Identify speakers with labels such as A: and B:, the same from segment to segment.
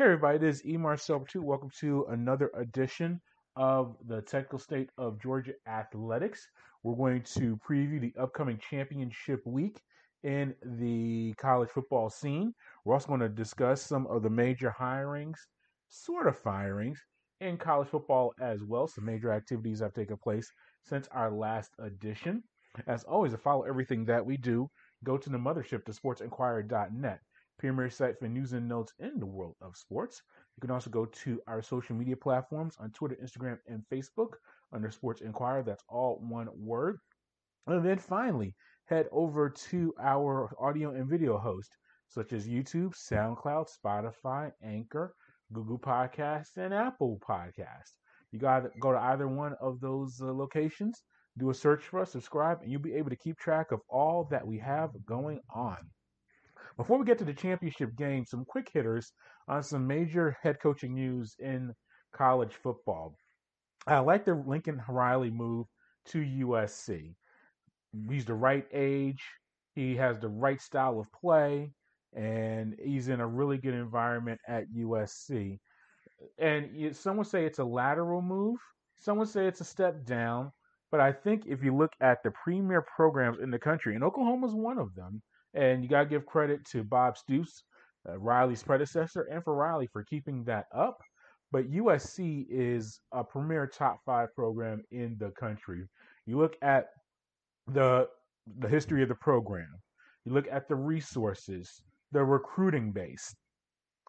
A: Okay, everybody, this is E. Marcel 2. Welcome to another edition of the Technical State of Georgia Athletics. We're going to preview the upcoming championship week in the college football scene. We're also going to discuss some of the major hirings, sort of firings, in college football as well. Some major activities have taken place since our last edition. As always, to follow everything that we do, go to the mothership to sportsinquirer.net, premier site for news and notes in the world of sports. You can also go to our social media platforms on Twitter, Instagram, and Facebook under Sports Inquirer. That's all one word. And then finally, head over to our audio and video host, such as YouTube, SoundCloud, Spotify, Anchor, Google Podcasts, and Apple Podcasts. You got to go to either one of those uh, locations, do a search for us, subscribe, and you'll be able to keep track of all that we have going on. Before we get to the championship game, some quick hitters on some major head coaching news in college football. I like the Lincoln Riley move to USC. He's the right age, he has the right style of play, and he's in a really good environment at USC. And some would say it's a lateral move, some would say it's a step down. But I think if you look at the premier programs in the country, and Oklahoma's one of them, and you got to give credit to Bob Stoops, uh, Riley's predecessor, and for Riley for keeping that up. But USC is a premier top five program in the country. You look at the the history of the program. You look at the resources, the recruiting base.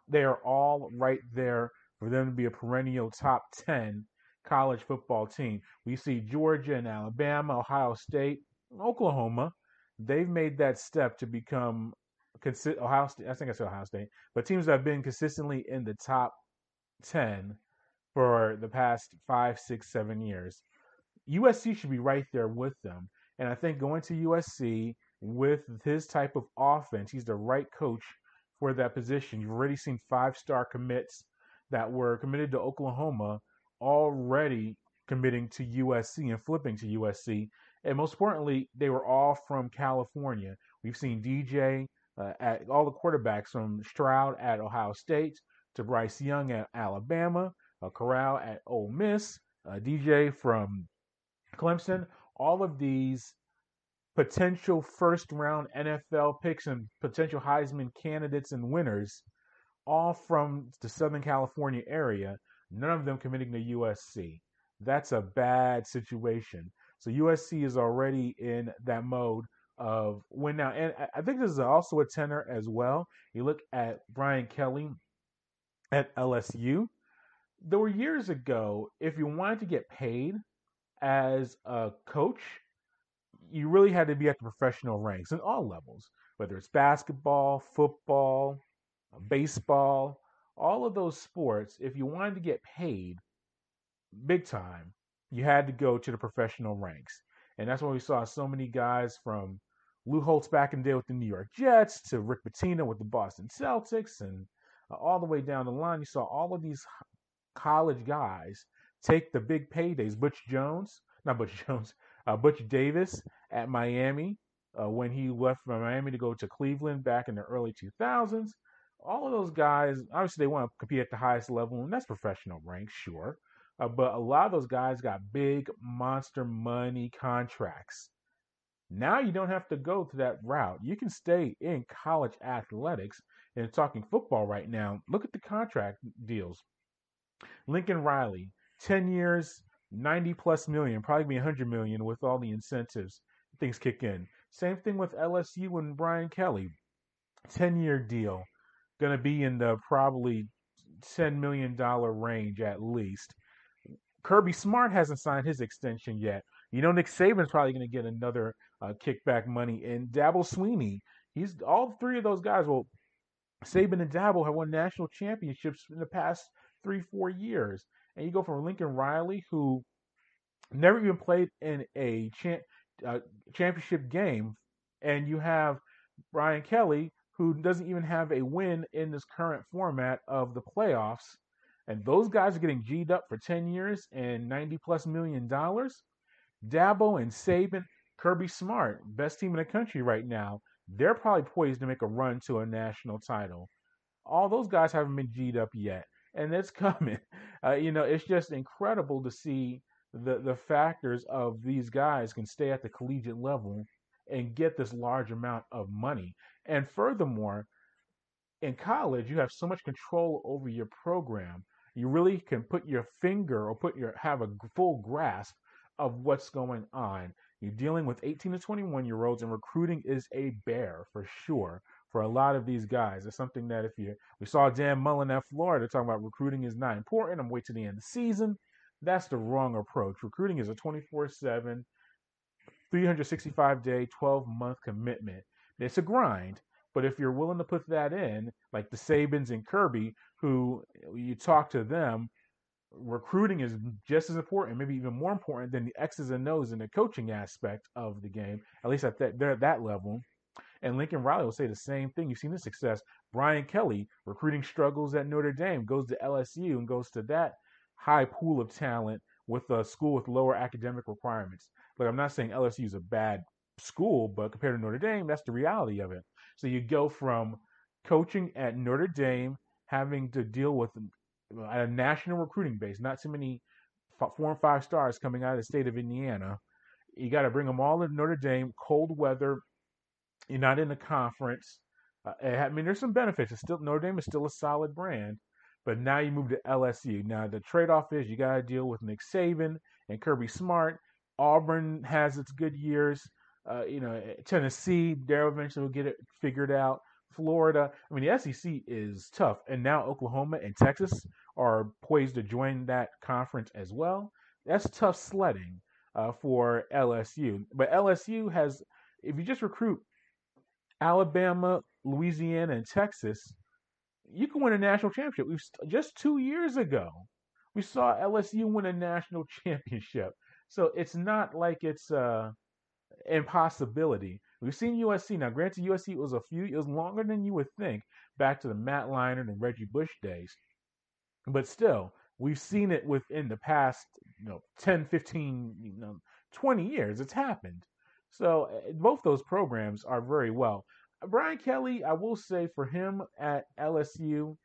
A: They are all right there for them to be a perennial top 10 college football team. We see Georgia and Alabama, Ohio State, Oklahoma. They've made that step to become consi- Ohio State. I think I said Ohio State, but teams that have been consistently in the top 10 for the past five, six, seven years. USC should be right there with them. And I think going to USC with his type of offense, he's the right coach for that position. You've already seen five star commits that were committed to Oklahoma already committing to USC and flipping to USC. And most importantly, they were all from California. We've seen DJ uh, at all the quarterbacks from Stroud at Ohio State to Bryce Young at Alabama, uh, Corral at Ole Miss, uh, DJ from Clemson all of these potential first round NFL picks and potential Heisman candidates and winners, all from the Southern California area, none of them committing to USC. That's a bad situation. So USC is already in that mode of win now. And I think this is also a tenor as well. You look at Brian Kelly at LSU. There were years ago, if you wanted to get paid as a coach, you really had to be at the professional ranks in all levels, whether it's basketball, football, baseball, all of those sports. If you wanted to get paid big time, you had to go to the professional ranks. And that's when we saw so many guys from Lou Holtz back in the day with the New York Jets to Rick Pitino with the Boston Celtics and uh, all the way down the line. You saw all of these college guys take the big paydays. Butch Jones, not Butch Jones, uh, Butch Davis at Miami uh, when he left from Miami to go to Cleveland back in the early 2000s. All of those guys, obviously, they want to compete at the highest level, and that's professional rank, sure. Uh, but a lot of those guys got big monster money contracts. Now you don't have to go to that route. You can stay in college athletics and talking football right now. Look at the contract deals. Lincoln Riley, 10 years, 90 plus million, probably be 100 million with all the incentives things kick in. Same thing with LSU and Brian Kelly. 10 year deal, going to be in the probably $10 million range at least. Kirby Smart hasn't signed his extension yet. You know, Nick Saban's probably going to get another uh, kickback money. And Dabo Swinney, he's all three of those guys. Well, Saban and Dabo have won national championships in the past three, four years and you go from Lincoln Riley, who never even played in a cha- uh, championship game, and you have Brian Kelly, who doesn't even have a win in this current format of the playoffs. And those guys are getting G'd up for 10 years and 90 plus million dollars. Dabo and Saban, Kirby Smart, best team in the country right now, they're probably poised to make a run to a national title. all those guys haven't been G'd up yet, and it's coming. Uh, you know, it's just incredible to see the the factors of these guys can stay at the collegiate level and get this large amount of money. And furthermore, in college, you have so much control over your program. You really can put your finger or put your have a full grasp of what's going on. You're dealing with 18 to 21 year olds, and recruiting is a bear for sure for a lot of these guys. It's something that if you we saw Dan Mullen at Florida talking about recruiting is not important. I'm waiting to the end of the season. That's the wrong approach. Recruiting is a 24 7, 365 day, 12 month commitment. It's a grind, but if you're willing to put that in, like the Sabans and Kirby, who you talk to them, recruiting is just as important, maybe even more important than the X's and O's in the coaching aspect of the game, at least at that, they're at that level. And Lincoln Riley will say the same thing. You've seen the success. Brian Kelly, recruiting struggles at Notre Dame, goes to LSU and goes to that high pool of talent with a school with lower academic requirements. Like I'm not saying LSU is a bad school, but compared to Notre Dame, that's the reality of it. So you go from coaching at Notre Dame, having to deal with a national recruiting base, not too many four and five stars coming out of the state of Indiana. You got to bring them all to Notre Dame, cold weather. You're not in the conference. Uh, I mean, there's some benefits. It's still Notre Dame is still a solid brand, but now you move to LSU. Now the trade-off is you got to deal with Nick Saban and Kirby Smart. Auburn has its good years. Uh, you know, Tennessee, there eventually will get it figured out. Florida, I mean, the SEC is tough, and now Oklahoma and Texas are poised to join that conference as well. That's tough sledding uh, for LSU. But LSU has, if you just recruit Alabama, Louisiana, and Texas, you can win a national championship. We've just two years ago, we saw LSU win a national championship. So it's not like it's uh, impossibility. We've seen USC now. Granted, USC was a few, it was longer than you would think, back to the Matt Leinart and Reggie Bush days. But still, we've seen it within the past, you know, 10, 15, you know, 20 years. It's happened. So eh, both those programs are very well. Brian Kelly, I will say for him at LSU,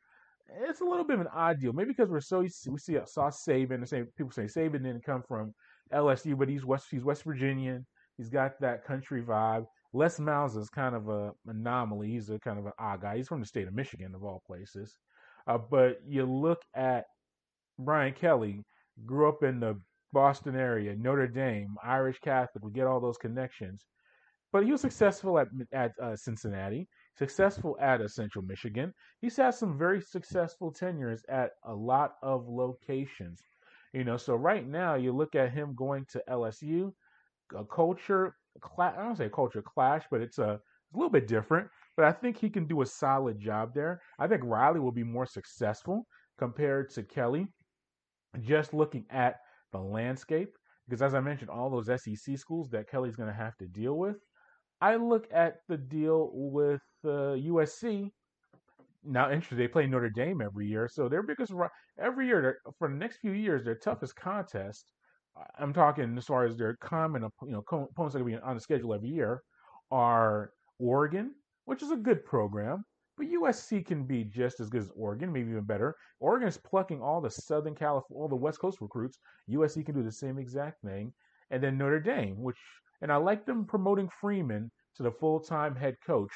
A: it's a little bit of an odd deal. Maybe because we're so we see saw Saban. The same people say Saban didn't come from LSU, but he's West he's West Virginian. He's got that country vibe. Les Miles is kind of a anomaly. He's a kind of an odd guy. He's from the state of Michigan, of all places. Uh, but you look at Brian Kelly, grew up in the Boston area, Notre Dame, Irish Catholic. We get all those connections. But he was successful at at uh, Cincinnati, successful at uh, Central Michigan. He's had some very successful tenures at a lot of locations. You know, so right now you look at him going to LSU, a culture clash. I don't say culture clash, but it's a, it's a little bit different. But I think he can do a solid job there. I think Riley will be more successful compared to Kelly. Just looking at the landscape, because as I mentioned, all those SEC schools that Kelly's going to have to deal with. I look at the deal with uh, USC. Now, interesting, they play Notre Dame every year, so their biggest every year for the next few years, their toughest contest I'm talking as far as their common, you know, opponents that are to be on the schedule every year are Oregon, which is a good program, but USC can be just as good as Oregon, maybe even better. Oregon is plucking all the Southern California, all the West Coast recruits. USC can do the same exact thing, and then Notre Dame, which, and I like them promoting Freeman to the full-time head coach,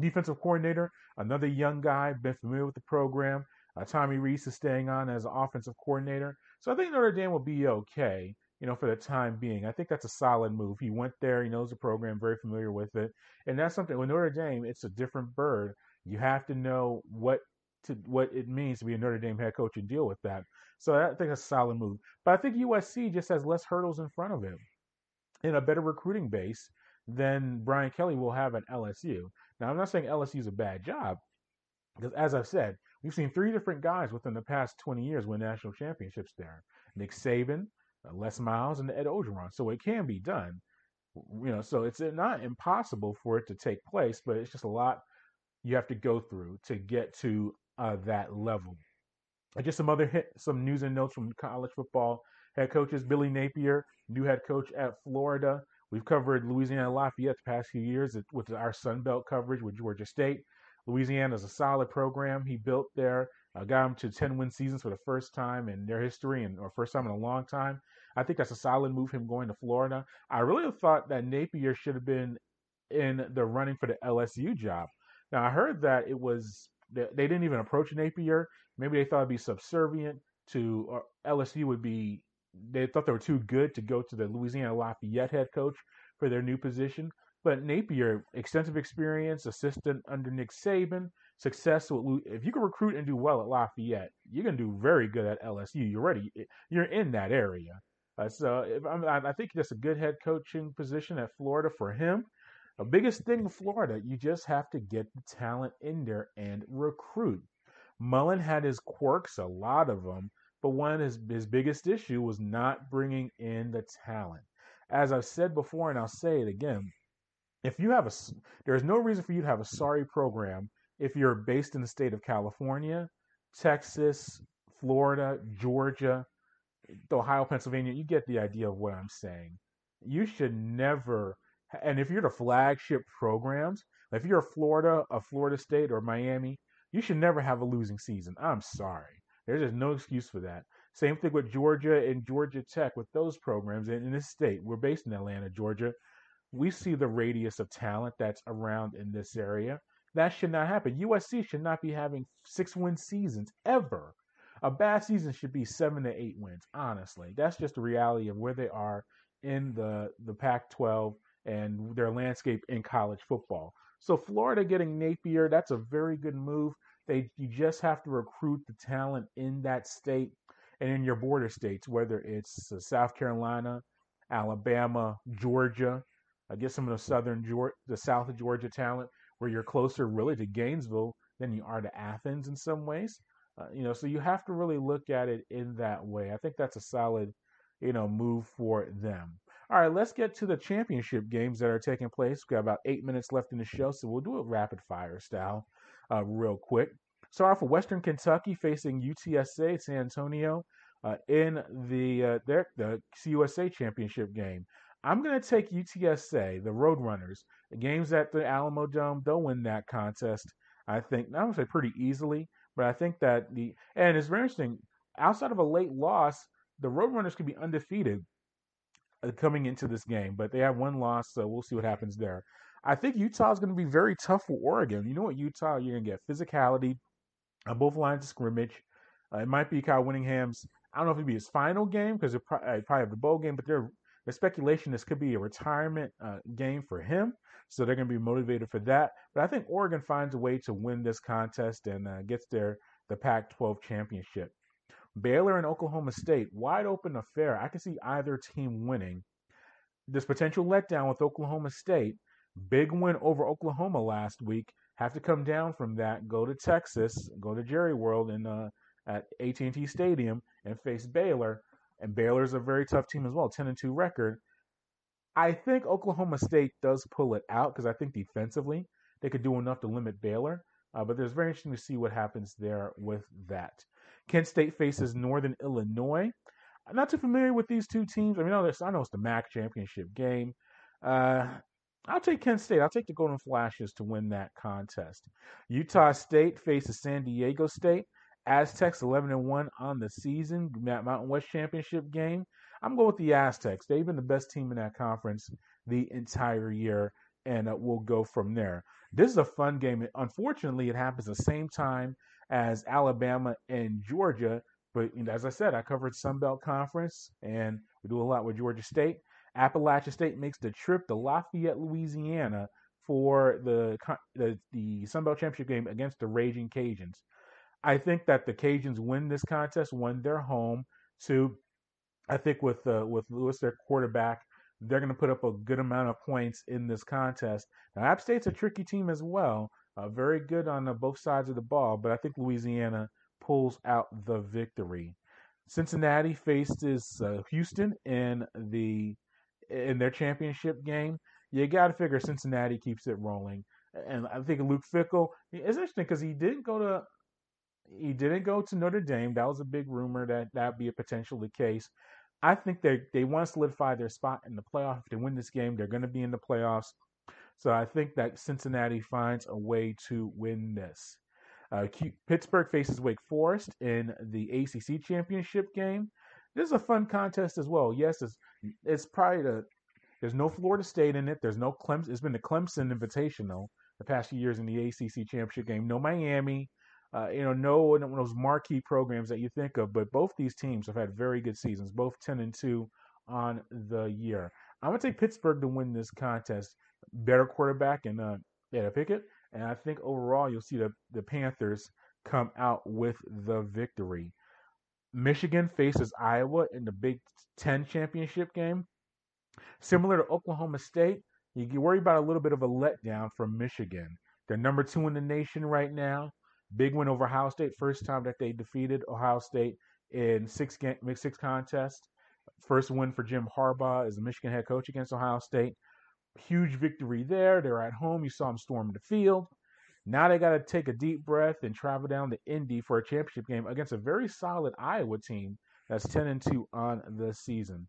A: defensive coordinator, another young guy, been familiar with the program. Uh, Tommy Rees is staying on as offensive coordinator. So I think Notre Dame will be okay, you know, for the time being. I think that's a solid move. He went there, he knows the program, very familiar with it. And that's something with Notre Dame, it's a different bird. You have to know what to what it means to be a Notre Dame head coach and deal with that. So I think that's a solid move. But I think USC just has less hurdles in front of him and a better recruiting base than Brian Kelly will have at LSU. Now I'm not saying LSU is a bad job, because as I've said, We've seen three different guys within the past 20 years win national championships there Nick Saban, uh, Les Miles, and Ed Orgeron. So it can be done. You know, so it's not impossible for it to take place, but it's just a lot you have to go through to get to uh, that level. Just some other hit, some news and notes from college football. Head coaches Billy Napier, new head coach at Florida. We've covered Louisiana Lafayette the past few years with our Sun Belt coverage with Georgia State. Louisiana is a solid program he built there. Uh, got them to 10 win seasons for the first time in their history and or first time in a long time. I think that's a solid move him going to Florida. I really thought that Napier should have been in the running for the LSU job. Now I heard that it was they, didn't even approach Napier. Maybe they thought it'd be subservient to LSU would be. They thought they were too good to go to the Louisiana Lafayette head coach for their new position. But Napier, extensive experience, assistant under Nick Saban, success with if you can recruit and do well at Lafayette, you're gonna do very good at LSU. You're ready. You're in that area. Uh, so if, I, I think that's a good head coaching position at Florida for him. The biggest thing in Florida, you just have to get the talent in there and recruit. Mullen had his quirks, a lot of them, but one of his, his biggest issue was not bringing in the talent. As I've said before, and I'll say it again, if you have a, there's no reason for you to have a sorry program if you're based in the state of California, Texas, Florida, Georgia, Ohio, Pennsylvania. You get the idea of what I'm saying. You should never, and if you're the flagship programs, if you're Florida, a Florida State, or Miami, you should never have a losing season. I'm sorry. There's just no excuse for that. Same thing with Georgia and Georgia Tech with those programs in, in this state. We're based in Atlanta, Georgia. We see the radius of talent that's around in this area. That should not happen. USC should not be having six win seasons ever. A bad season should be seven to eight wins, honestly. That's just the reality of where they are in the, the Pac 12 and their landscape in college football. So Florida getting Napier, that's a very good move. They you just have to recruit the talent in that state and in your border states, whether it's uh, South Carolina, Alabama, Georgia. I get some of the southern Georgia, the south of Georgia talent, where you're closer really to Gainesville than you are to Athens in some ways. Uh, you know, so you have to really look at it in that way. I think that's a solid, you know, move for them. All right, let's get to the championship games that are taking place. We've got about eight minutes left in the show, so we'll do it rapid fire style, uh, real quick. Start off with Western Kentucky facing UTSA San Antonio uh, in the uh, their the CUSA championship game. I'm going to take UTSA, the Roadrunners. The games at the Alamo Dome, they'll win that contest. I think, I would say pretty easily, but I think that the, and it's very interesting, outside of a late loss, the Roadrunners could be undefeated uh, coming into this game, but they have one loss, so we'll see what happens there. I think Utah is going to be very tough for Oregon. You know what, Utah, you're going to get physicality on both lines of scrimmage. Uh, it might be Kyle Whittingham's. I don't know if it'd be his final game because it probably, probably have the bowl game, but they're the speculation this could be a retirement uh, game for him, so they're going to be motivated for that. But I think Oregon finds a way to win this contest and uh, gets their the Pac-12 championship. Baylor and Oklahoma State, wide open affair. I can see either team winning. This potential letdown with Oklahoma State, big win over Oklahoma last week. Have to come down from that, go to Texas, go to Jerry World and uh, at AT&T Stadium and face Baylor and Baylor's a very tough team as well, 10 and 2 record. I think Oklahoma State does pull it out because I think defensively they could do enough to limit Baylor. Uh, but there's very interesting to see what happens there with that. Kent State faces Northern Illinois. I'm not too familiar with these two teams. I mean, I know, I know it's the MAC championship game. Uh, I'll take Kent State. I'll take the Golden Flashes to win that contest. Utah State faces San Diego State. Aztecs 11 and 1 on the season, Mountain West Championship game. I'm going with the Aztecs. They've been the best team in that conference the entire year, and uh, we'll go from there. This is a fun game. Unfortunately, it happens the same time as Alabama and Georgia. But as I said, I covered Sun Belt Conference, and we do a lot with Georgia State. Appalachian State makes the trip to Lafayette, Louisiana, for the the, the Sun Belt Championship game against the Raging Cajuns. I think that the Cajuns win this contest when they're home. So I think with uh, with Lewis, their quarterback, they're going to put up a good amount of points in this contest. Now, App State's a tricky team as well, uh, very good on uh, both sides of the ball, but I think Louisiana pulls out the victory. Cincinnati faces uh, Houston in the in their championship game. You got to figure Cincinnati keeps it rolling, and I think Luke Fickell It's interesting because he didn't go to he didn't go to Notre Dame. That was a big rumor that that'd be a potential case. I think they they want to solidify their spot in the playoff. If they win this game, they're going to be in the playoffs. So I think that Cincinnati finds a way to win this. Uh, Pittsburgh faces Wake Forest in the ACC championship game. This is a fun contest as well. Yes, it's, it's probably the there's no Florida State in it. There's no Clemson. It's been the Clemson Invitational the past few years in the ACC championship game. No Miami. Uh, you know, no one of those marquee programs that you think of. But both these teams have had very good seasons, both ten and two on the year. I'm gonna take Pittsburgh to win this contest. Better quarterback and uh, yeah, Pickett, and I think overall you'll see the the Panthers come out with the victory. Michigan faces Iowa in the Big Ten championship game. Similar to Oklahoma State, you worry about a little bit of a letdown from Michigan. They're number two in the nation right now. Big win over Ohio State, first time that they defeated Ohio State in six game, six contest. First win for Jim Harbaugh as the Michigan head coach against Ohio State. Huge victory there. They're at home. You saw them storm the field. Now they got to take a deep breath and travel down to Indy for a championship game against a very solid Iowa team that's 10 and 2 on the season.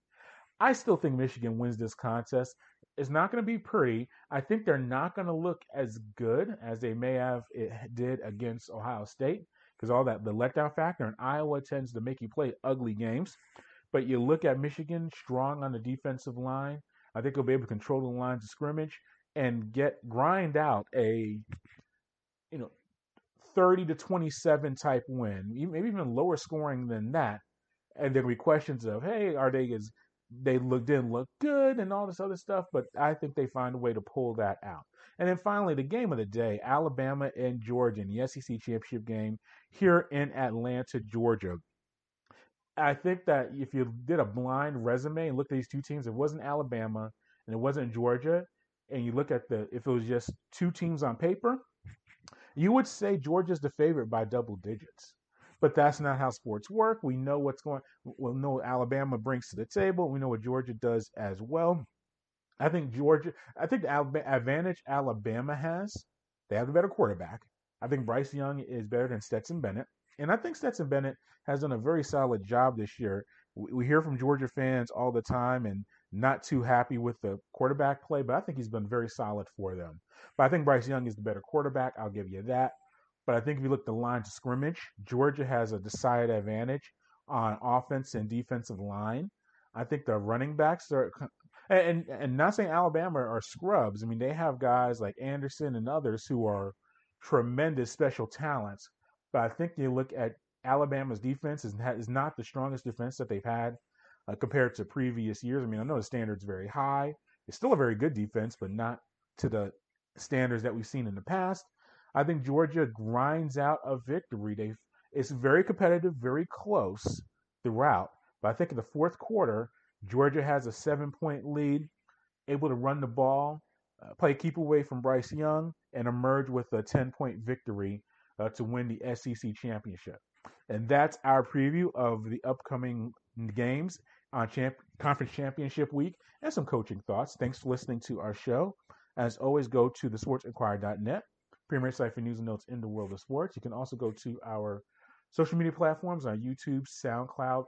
A: I still think Michigan wins this contest. It's not going to be pretty. I think they're not going to look as good as they may have it did against Ohio State because all that the letdown factor in Iowa tends to make you play ugly games. But you look at Michigan strong on the defensive line. I think they'll be able to control the lines of scrimmage and get grind out a you know 30 to 27 type win, maybe even lower scoring than that. And there'll be questions of, hey, are they as they look didn't look good and all this other stuff, but I think they find a way to pull that out. And then finally, the game of the day: Alabama and Georgia in the SEC championship game here in Atlanta, Georgia. I think that if you did a blind resume and looked at these two teams, it wasn't Alabama and it wasn't Georgia, and you look at the if it was just two teams on paper, you would say Georgia's the favorite by double digits. But that's not how sports work. We know what's going. We know what Alabama brings to the table. We know what Georgia does as well. I think Georgia. I think the advantage Alabama has. They have the better quarterback. I think Bryce Young is better than Stetson Bennett. And I think Stetson Bennett has done a very solid job this year. We hear from Georgia fans all the time and not too happy with the quarterback play, but I think he's been very solid for them. But I think Bryce Young is the better quarterback. I'll give you that. But I think if you look at the line to scrimmage, Georgia has a decided advantage on offense and defensive line. I think the running backs are, and and not saying Alabama are scrubs. I mean, they have guys like Anderson and others who are tremendous special talents. But I think you look at Alabama's defense is is not the strongest defense that they've had uh, compared to previous years. I mean, I know the standard's very high. It's still a very good defense, but not to the standards that we've seen in the past. I think Georgia grinds out a victory. They it's very competitive, very close throughout. But I think in the fourth quarter, Georgia has a seven point lead, able to run the ball, uh, play keep away from Bryce Young, and emerge with a 10 point victory uh, to win the SEC championship. And that's our preview of the upcoming games on champ- conference championship week and some coaching thoughts. Thanks for listening to our show. As always, go to thesportsinquirer.net, premier site for news and notes in the world of sports. You can also go to our social media platforms on YouTube, SoundCloud,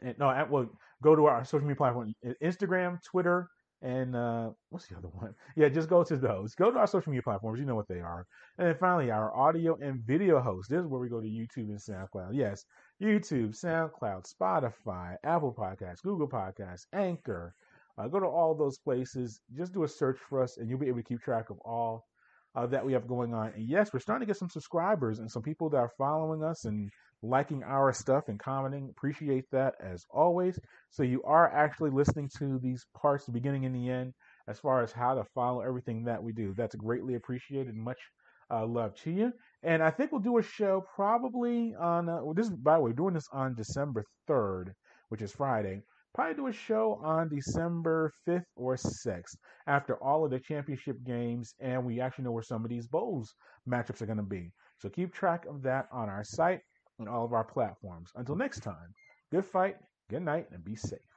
A: and no, well, go to our social media platform: Instagram, Twitter, and uh, what's the other one? Yeah, just go to those. Go to our social media platforms. You know what they are. And then finally, our audio and video host. This is where we go to YouTube and SoundCloud. Yes, YouTube, SoundCloud, Spotify, Apple Podcasts, Google Podcasts, Anchor. Uh, go to all those places. Just do a search for us, and you'll be able to keep track of all uh, that we have going on. And yes, we're starting to get some subscribers and some people that are following us and liking our stuff and commenting. Appreciate that as always. So you are actually listening to these parts, the beginning and the end, as far as how to follow everything that we do. That's greatly appreciated. Much uh, love to you. And I think we'll do a show probably on. Uh, well, this by the way, we're doing this on December third, which is Friday probably do a show on December 5th or 6th after all of the championship games and we actually know where some of these bowls matchups are going to be. So keep track of that on our site and all of our platforms. Until next time, good fight, good night, and be safe.